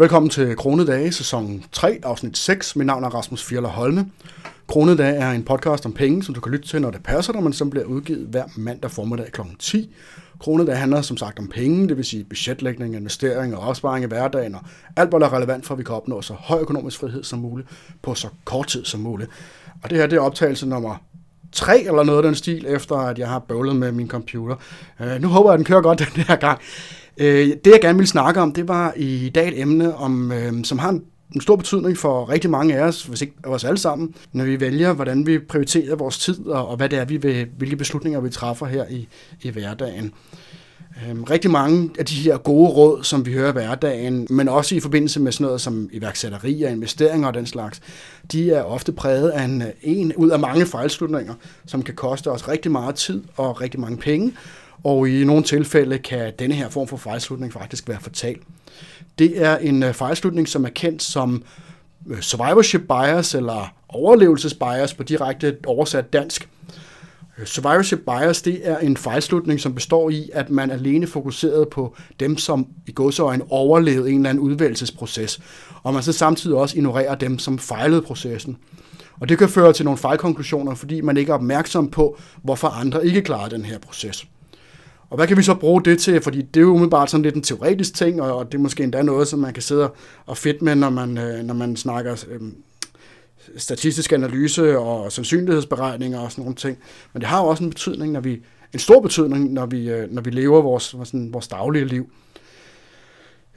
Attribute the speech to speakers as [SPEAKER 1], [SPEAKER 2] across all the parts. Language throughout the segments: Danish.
[SPEAKER 1] Velkommen til Kronedage, sæson 3, afsnit 6. Mit navn er Rasmus Fjerler Holme. Kronedage er en podcast om penge, som du kan lytte til, når det passer dig, men som bliver udgivet hver mandag formiddag kl. 10. Kronedage handler som sagt om penge, det vil sige budgetlægning, investering og opsparing i hverdagen, og alt, hvad der er relevant for, at vi kan opnå så høj økonomisk frihed som muligt på så kort tid som muligt. Og det her det er optagelse nummer 3 eller noget af den stil, efter at jeg har bøvlet med min computer. Øh, nu håber jeg, at den kører godt den her gang. Øh, det jeg gerne ville snakke om, det var i dag et emne, om, øh, som har en en stor betydning for rigtig mange af os, hvis ikke os alle sammen, når vi vælger, hvordan vi prioriterer vores tid, og, og hvad det er, vi vil, hvilke beslutninger vi træffer her i, i hverdagen. Øhm, rigtig mange af de her gode råd, som vi hører i hverdagen, men også i forbindelse med sådan noget som iværksætteri og investeringer og den slags, de er ofte præget af en, øh, en ud af mange fejlslutninger, som kan koste os rigtig meget tid og rigtig mange penge, og i nogle tilfælde kan denne her form for fejlslutning faktisk være fatal. Det er en øh, fejlslutning, som er kendt som øh, survivorship bias eller overlevelsesbias på direkte oversat dansk. Øh, survivorship bias det er en fejlslutning, som består i, at man alene fokuserede på dem, som i godsøjne overlevede en eller anden udvælgelsesproces, og man så samtidig også ignorerer dem, som fejlede processen. Og det kan føre til nogle fejlkonklusioner, fordi man ikke er opmærksom på, hvorfor andre ikke klarer den her proces. Og hvad kan vi så bruge det til? Fordi det er jo umiddelbart sådan lidt en teoretisk ting, og det er måske endda noget, som man kan sidde og fedt med, når man, øh, når man snakker øhm, statistisk analyse og sandsynlighedsberegninger og sådan nogle ting. Men det har jo også en betydning, når vi, en stor betydning, når vi, øh, når vi lever vores, sådan, vores daglige liv.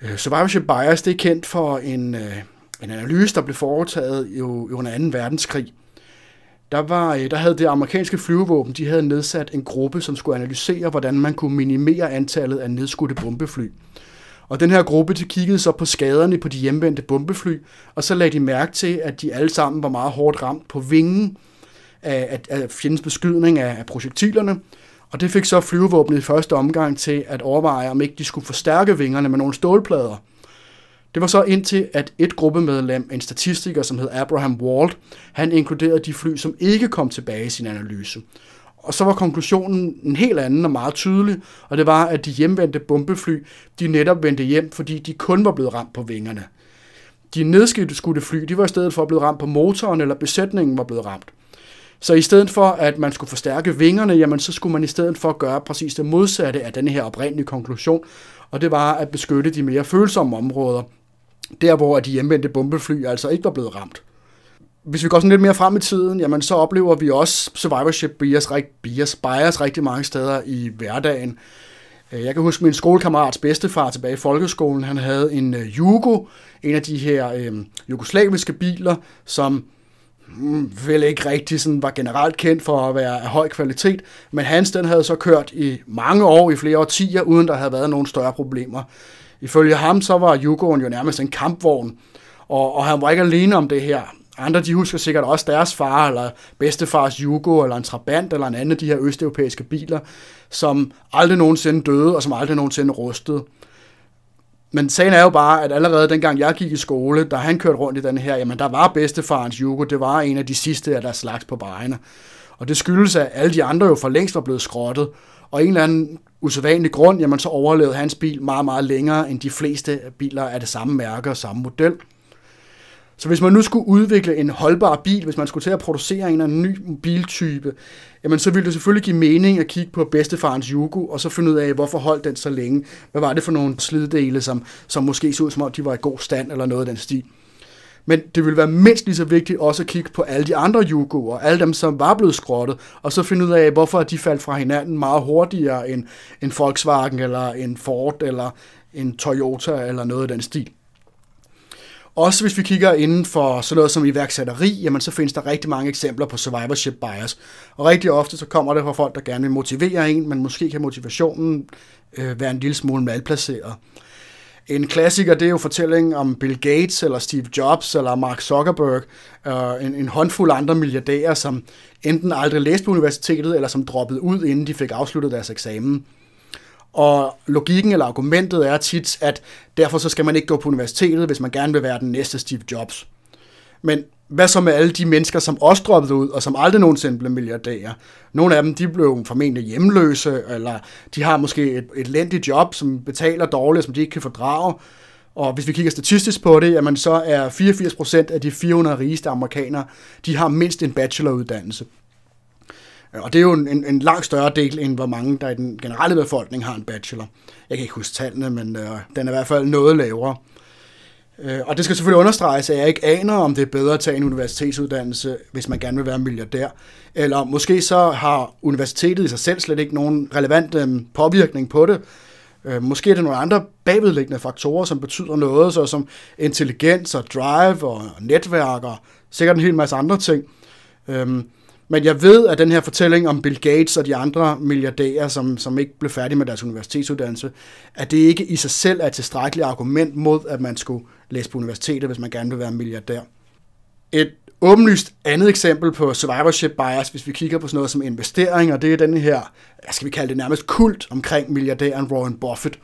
[SPEAKER 1] Øh, survivorship bias, det er kendt for en, øh, en analyse, der blev foretaget jo, jo under 2. verdenskrig, der, var, der havde det amerikanske flyvevåben, de havde nedsat en gruppe, som skulle analysere, hvordan man kunne minimere antallet af nedskudte bombefly. Og den her gruppe de kiggede så på skaderne på de hjemvendte bombefly, og så lagde de mærke til, at de alle sammen var meget hårdt ramt på vingen af, af, af fjendens beskydning af, af projektilerne. Og det fik så flyvevåbnet i første omgang til at overveje, om ikke de skulle forstærke vingerne med nogle stålplader – det var så indtil, at et gruppemedlem, en statistiker, som hed Abraham Wald, han inkluderede de fly, som ikke kom tilbage i sin analyse. Og så var konklusionen en helt anden og meget tydelig, og det var, at de hjemvendte bombefly, de netop vendte hjem, fordi de kun var blevet ramt på vingerne. De nedskudte fly, de var i stedet for blevet ramt på motoren, eller besætningen var blevet ramt. Så i stedet for, at man skulle forstærke vingerne, jamen så skulle man i stedet for gøre præcis det modsatte af denne her oprindelige konklusion, og det var at beskytte de mere følsomme områder, der hvor de hjemvendte bombefly altså ikke var blevet ramt. Hvis vi går sådan lidt mere frem i tiden, jamen så oplever vi også survivorship bias, bias, bias rigtig mange steder i hverdagen. Øh, jeg kan huske min skolekammerats bedstefar tilbage i folkeskolen. Han havde en øh, Jugo, en af de her øh, jugoslaviske biler, som mm, vel ikke rigtig sådan var generelt kendt for at være af høj kvalitet, men hans den havde så kørt i mange år, i flere årtier, uden der havde været nogen større problemer. Ifølge ham, så var Jugoen jo nærmest en kampvogn, og, og han var ikke alene om det her. Andre, de husker sikkert også deres far, eller bedstefars Jugo, eller en Trabant, eller en anden af de her østeuropæiske biler, som aldrig nogensinde døde, og som aldrig nogensinde rustede. Men sagen er jo bare, at allerede dengang jeg gik i skole, da han kørte rundt i den her, jamen der var bedstefarens Jugo, det var en af de sidste af deres slags på vejene. Og det skyldes, at alle de andre jo for længst var blevet skrottet, og en eller anden usædvanlig grund, jamen så overlevede hans bil meget, meget længere end de fleste biler af det samme mærke og samme model. Så hvis man nu skulle udvikle en holdbar bil, hvis man skulle til at producere en eller anden ny biltype, jamen så ville det selvfølgelig give mening at kigge på bedstefarens Yugo, og så finde ud af, hvorfor holdt den så længe. Hvad var det for nogle sliddele, som, som måske så ud som om, de var i god stand, eller noget af den stil. Men det ville være mindst lige så vigtigt også at kigge på alle de andre Yugoer, alle dem, som var blevet skrottet, og så finde ud af, hvorfor de faldt fra hinanden meget hurtigere end en Volkswagen, eller en Ford, eller en Toyota, eller noget af den stil. Også hvis vi kigger inden for sådan noget som iværksætteri, jamen så findes der rigtig mange eksempler på survivorship bias. Og rigtig ofte så kommer det fra folk, der gerne vil motivere en, men måske kan motivationen øh, være en lille smule malplaceret. En klassiker, det er jo fortællingen om Bill Gates, eller Steve Jobs, eller Mark Zuckerberg, øh, en, en håndfuld andre milliardærer, som enten aldrig læste på universitetet, eller som droppede ud, inden de fik afsluttet deres eksamen. Og logikken eller argumentet er tit, at derfor så skal man ikke gå på universitetet, hvis man gerne vil være den næste Steve Jobs. Men hvad så med alle de mennesker, som også droppede ud, og som aldrig nogensinde blev milliardærer? Nogle af dem, de blev formentlig hjemløse, eller de har måske et, et lændigt job, som betaler dårligt, som de ikke kan fordrage. Og hvis vi kigger statistisk på det, jamen så er 84% af de 400 rigeste amerikanere, de har mindst en bacheloruddannelse. Og det er jo en, en langt større del, end hvor mange der i den generelle befolkning har en bachelor. Jeg kan ikke huske tallene, men øh, den er i hvert fald noget lavere. Øh, og det skal selvfølgelig understreges, at jeg ikke aner, om det er bedre at tage en universitetsuddannelse, hvis man gerne vil være milliardær. Eller måske så har universitetet i sig selv slet ikke nogen relevant øh, påvirkning på det. Øh, måske er det nogle andre bagvedliggende faktorer, som betyder noget, såsom intelligens og drive og netværk og sikkert en hel masse andre ting. Øh, men jeg ved, at den her fortælling om Bill Gates og de andre milliardærer, som, som ikke blev færdige med deres universitetsuddannelse, at det ikke i sig selv er et tilstrækkeligt argument mod, at man skulle læse på universitetet, hvis man gerne vil være milliardær. Et åbenlyst andet eksempel på survivorship bias, hvis vi kigger på sådan noget som investeringer, det er den her, skal vi kalde det nærmest kult omkring milliardæren Warren Buffett.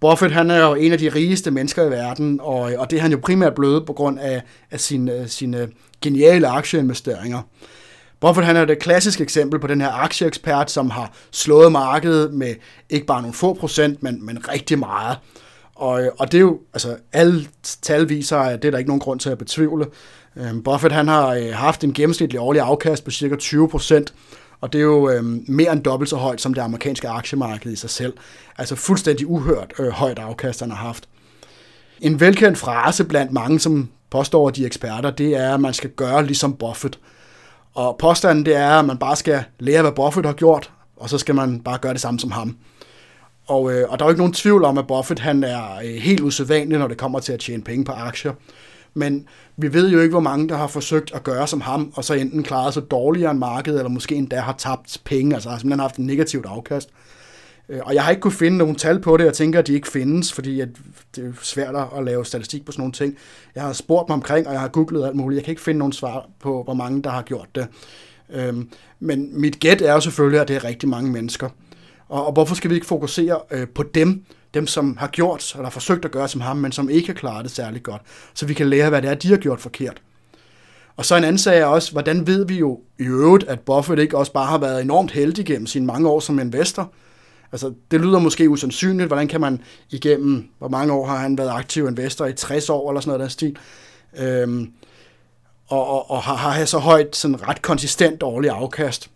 [SPEAKER 1] Buffett han er jo en af de rigeste mennesker i verden, og, og det er han jo primært blevet på grund af, af sine, øh, sine geniale aktieinvesteringer. Buffett han er det klassiske eksempel på den her aktieekspert, som har slået markedet med ikke bare nogle få procent, men, men rigtig meget. Og, og det er jo, altså alle tal viser, at det er der ikke nogen grund til at betvivle. Øhm, Buffett han har øh, haft en gennemsnitlig årlig afkast på cirka 20 procent, og det er jo øh, mere end dobbelt så højt som det amerikanske aktiemarked i sig selv. Altså fuldstændig uhørt øh, højt afkast, han har haft. En velkendt frase blandt mange, som påstår, at de er eksperter, det er, at man skal gøre ligesom Buffett. Og påstanden det er, at man bare skal lære, hvad Buffett har gjort, og så skal man bare gøre det samme som ham. Og, øh, og der er jo ikke nogen tvivl om, at Buffett han er øh, helt usædvanlig, når det kommer til at tjene penge på aktier. Men vi ved jo ikke, hvor mange, der har forsøgt at gøre som ham, og så enten klaret sig dårligere end markedet, eller måske endda har tabt penge, altså har simpelthen haft et negativt afkast. Øh, Øh, og jeg har ikke kunne finde nogen tal på det, jeg tænker, at de ikke findes, fordi at det er svært at lave statistik på sådan nogle ting. Jeg har spurgt mig omkring, og jeg har googlet alt muligt. Jeg kan ikke finde nogen svar på, hvor mange, der har gjort det. Øhm, men mit gæt er jo selvfølgelig, at det er rigtig mange mennesker. Og, og hvorfor skal vi ikke fokusere øh, på dem, dem som har gjort, eller har forsøgt at gøre som ham, men som ikke har klaret det særlig godt, så vi kan lære, hvad det er, de har gjort forkert. Og så en anden sag er også, hvordan ved vi jo i øvrigt, at Buffett ikke også bare har været enormt heldig gennem sine mange år som investor, Altså, det lyder måske usandsynligt. Hvordan kan man igennem, hvor mange år har han været aktiv investor i 60 år eller sådan noget den stil, øhm, og, og, og har, har så højt, sådan ret konsistent årlig afkast.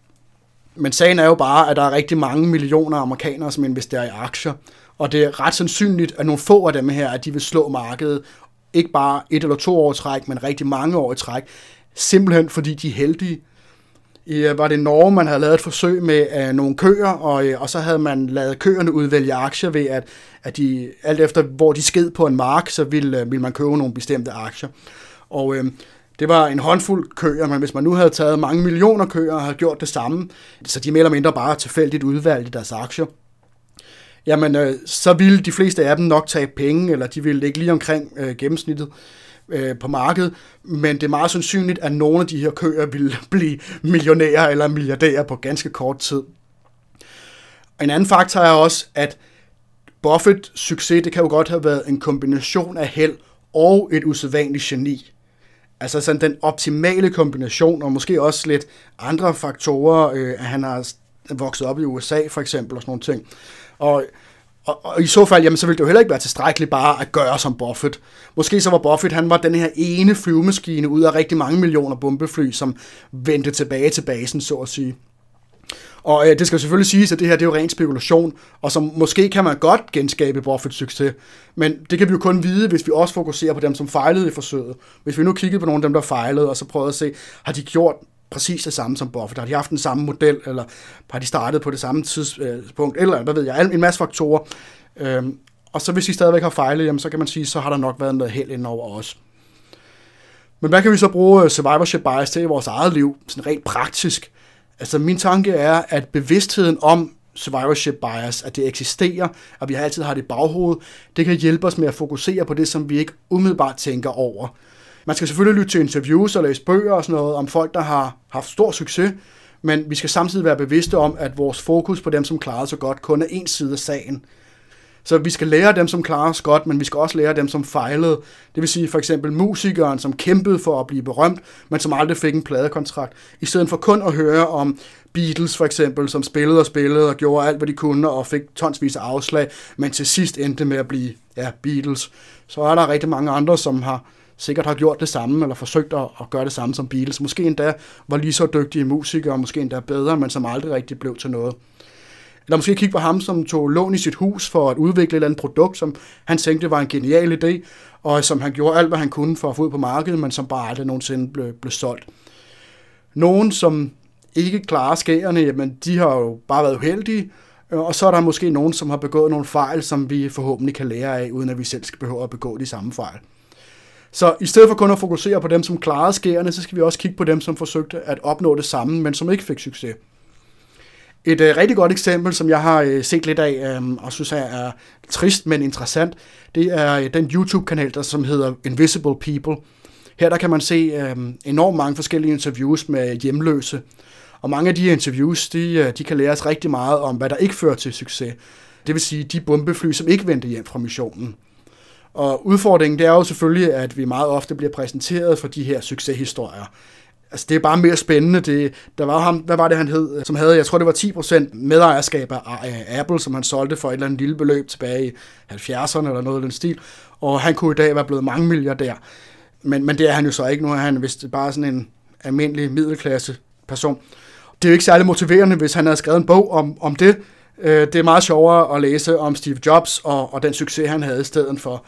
[SPEAKER 1] Men sagen er jo bare, at der er rigtig mange millioner amerikanere, som investerer i aktier, og det er ret sandsynligt, at nogle få af dem her, at de vil slå markedet, ikke bare et eller to år i træk, men rigtig mange år i træk, simpelthen fordi de er heldige, i, øh, var det Norge, man havde lavet et forsøg med uh, nogle køer, og, uh, og så havde man lavet køerne udvælge aktier ved, at, at de, alt efter hvor de sked på en mark, så ville, uh, ville man købe nogle bestemte aktier. Og uh, det var en håndfuld køer, men hvis man nu havde taget mange millioner køer og havde gjort det samme, så de mere eller mindre bare tilfældigt udvalgte deres aktier, jamen uh, så ville de fleste af dem nok tage penge, eller de ville ligge lige omkring uh, gennemsnittet øh, på markedet, men det er meget sandsynligt, at nogle af de her køer vil blive millionærer eller milliardærer på ganske kort tid. Og en anden faktor er også, at Buffett succes, det kan jo godt have været en kombination af held og et usædvanligt geni. Altså sådan den optimale kombination, og måske også lidt andre faktorer, øh, at han har vokset op i USA for eksempel, og sådan nogle ting. Og og, og i så fald, jamen, så ville det jo heller ikke være tilstrækkeligt bare at gøre som Buffett. Måske så var Buffett, han var den her ene flyvemaskine ud af rigtig mange millioner bombefly, som vendte tilbage til basen, så at sige. Og øh, det skal selvfølgelig siges, at det her det er jo ren spekulation, og som måske kan man godt genskabe Buffets succes, men det kan vi jo kun vide, hvis vi også fokuserer på dem, som fejlede i forsøget. Hvis vi nu kiggede på nogle af dem, der fejlede, og så prøvede at se, har de gjort præcis det samme som Buffett? Har de haft den samme model, eller har de startet på det samme tidspunkt, eller hvad ved jeg, en masse faktorer. Øhm, og så hvis de stadigvæk har fejlet, jamen, så kan man sige, så har der nok været noget held ind over os. Men hvad kan vi så bruge øh, survivorship bias til i vores eget liv, sådan rent praktisk? Altså min tanke er, at bevidstheden om survivorship bias, at det eksisterer, og vi altid har det i baghovedet, det kan hjælpe os med at fokusere på det, som vi ikke umiddelbart tænker over. Man skal selvfølgelig lytte til interviews og læse bøger og sådan noget om folk, der har haft stor succes, men vi skal samtidig være bevidste om, at vores fokus på dem, som klarede sig godt, kun er en side af sagen. Så vi skal lære dem, som klarer os godt, men vi skal også lære dem, som fejlede. Det vil sige for eksempel musikeren, som kæmpede for at blive berømt, men som aldrig fik en pladekontrakt. I stedet for kun at høre om Beatles for eksempel, som spillede og spillede og gjorde alt, hvad de kunne, og fik tonsvis af afslag, men til sidst endte med at blive ja, Beatles. Så er der rigtig mange andre, som har sikkert har gjort det samme, eller forsøgt at, at gøre det samme som Beatles. Måske endda var lige så dygtige musikere, måske endda bedre, men som aldrig rigtig blev til noget. Eller måske kigge på ham, som tog lån i sit hus for at udvikle et eller andet produkt, som han tænkte var en genial idé, og som han gjorde alt, hvad han kunne for at få ud på markedet, men som bare aldrig nogensinde blev, blev solgt. Nogen, som ikke klarer skærene, jamen de har jo bare været uheldige, og så er der måske nogen, som har begået nogle fejl, som vi forhåbentlig kan lære af, uden at vi selv skal behøve at begå de samme fejl. Så i stedet for kun at fokusere på dem, som klarede skærene, så skal vi også kigge på dem, som forsøgte at opnå det samme, men som ikke fik succes. Et øh, rigtig godt eksempel, som jeg har øh, set lidt af, øh, og synes er, er trist, men interessant, det er øh, den YouTube-kanal, der som hedder Invisible People. Her der kan man se øh, enormt mange forskellige interviews med hjemløse, og mange af de interviews, de, øh, de kan lære os rigtig meget om, hvad der ikke fører til succes. Det vil sige de bombefly, som ikke vendte hjem fra missionen. Og udfordringen det er jo selvfølgelig, at vi meget ofte bliver præsenteret for de her succeshistorier. Altså, det er bare mere spændende. Det, der var ham, hvad var det, han hed, som havde, jeg tror, det var 10% medejerskab af Apple, som han solgte for et eller andet lille beløb tilbage i 70'erne eller noget af den stil. Og han kunne i dag være blevet mange milliardær. Men, men det er han jo så ikke. Nu er han vist bare sådan en almindelig middelklasse person. Det er jo ikke særlig motiverende, hvis han havde skrevet en bog om, om det. Øh, det er meget sjovere at læse om Steve Jobs og, og den succes, han havde i stedet for.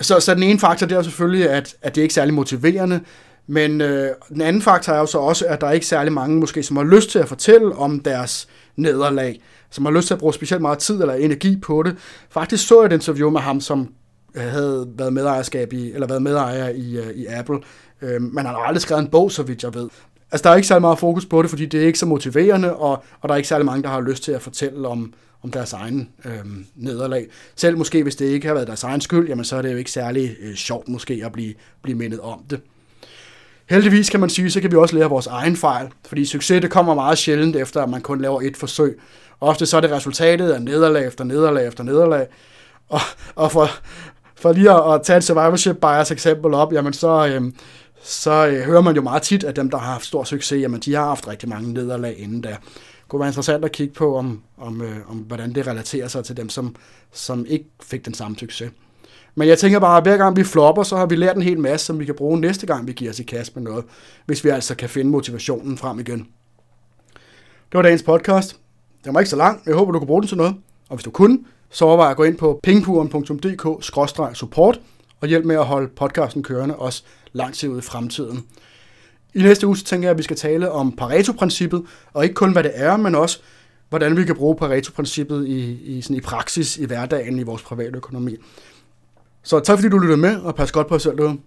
[SPEAKER 1] Så, så den ene faktor, det er selvfølgelig, at, at det ikke er særlig motiverende, men øh, den anden faktor er jo så også, at der er ikke særlig mange, måske, som har lyst til at fortælle om deres nederlag, som har lyst til at bruge specielt meget tid eller energi på det. Faktisk så jeg et interview med ham, som øh, havde været medejerskab i, eller været medejer i, øh, i Apple, øh, men han har aldrig skrevet en bog, så vidt jeg ved. Altså, der er ikke særlig meget fokus på det, fordi det er ikke så motiverende, og, og der er ikke særlig mange, der har lyst til at fortælle om, om deres egen øh, nederlag. Selv måske, hvis det ikke har været deres egen skyld, jamen så er det jo ikke særlig øh, sjovt måske at blive, blive mindet om det. Heldigvis kan man sige, så kan vi også lære vores egen fejl, fordi succes det kommer meget sjældent efter, at man kun laver et forsøg. Ofte så er det resultatet af nederlag efter nederlag efter nederlag. Og, og for, for lige at, at tage et survivorship bias eksempel op, jamen så, øh, så øh, hører man jo meget tit, at dem, der har haft stor succes, jamen de har haft rigtig mange nederlag inden der. Det kunne være interessant at kigge på, om, om, øh, om hvordan det relaterer sig til dem, som, som ikke fik den samme succes. Men jeg tænker bare, at hver gang vi flopper, så har vi lært en hel masse, som vi kan bruge næste gang, vi giver os i kast med noget, hvis vi altså kan finde motivationen frem igen. Det var dagens podcast. Den var ikke så lang. Jeg håber, du kunne bruge den til noget. Og hvis du kunne, så overvej at gå ind på pengepuren.dk-support og hjælp med at holde podcasten kørende også langt tid ud i fremtiden. I næste uge så tænker jeg, at vi skal tale om Pareto-princippet, og ikke kun hvad det er, men også hvordan vi kan bruge Pareto-princippet i, i, sådan i praksis i hverdagen i vores private økonomi. Så tak fordi du lyttede med, og pas godt på jer selv derude.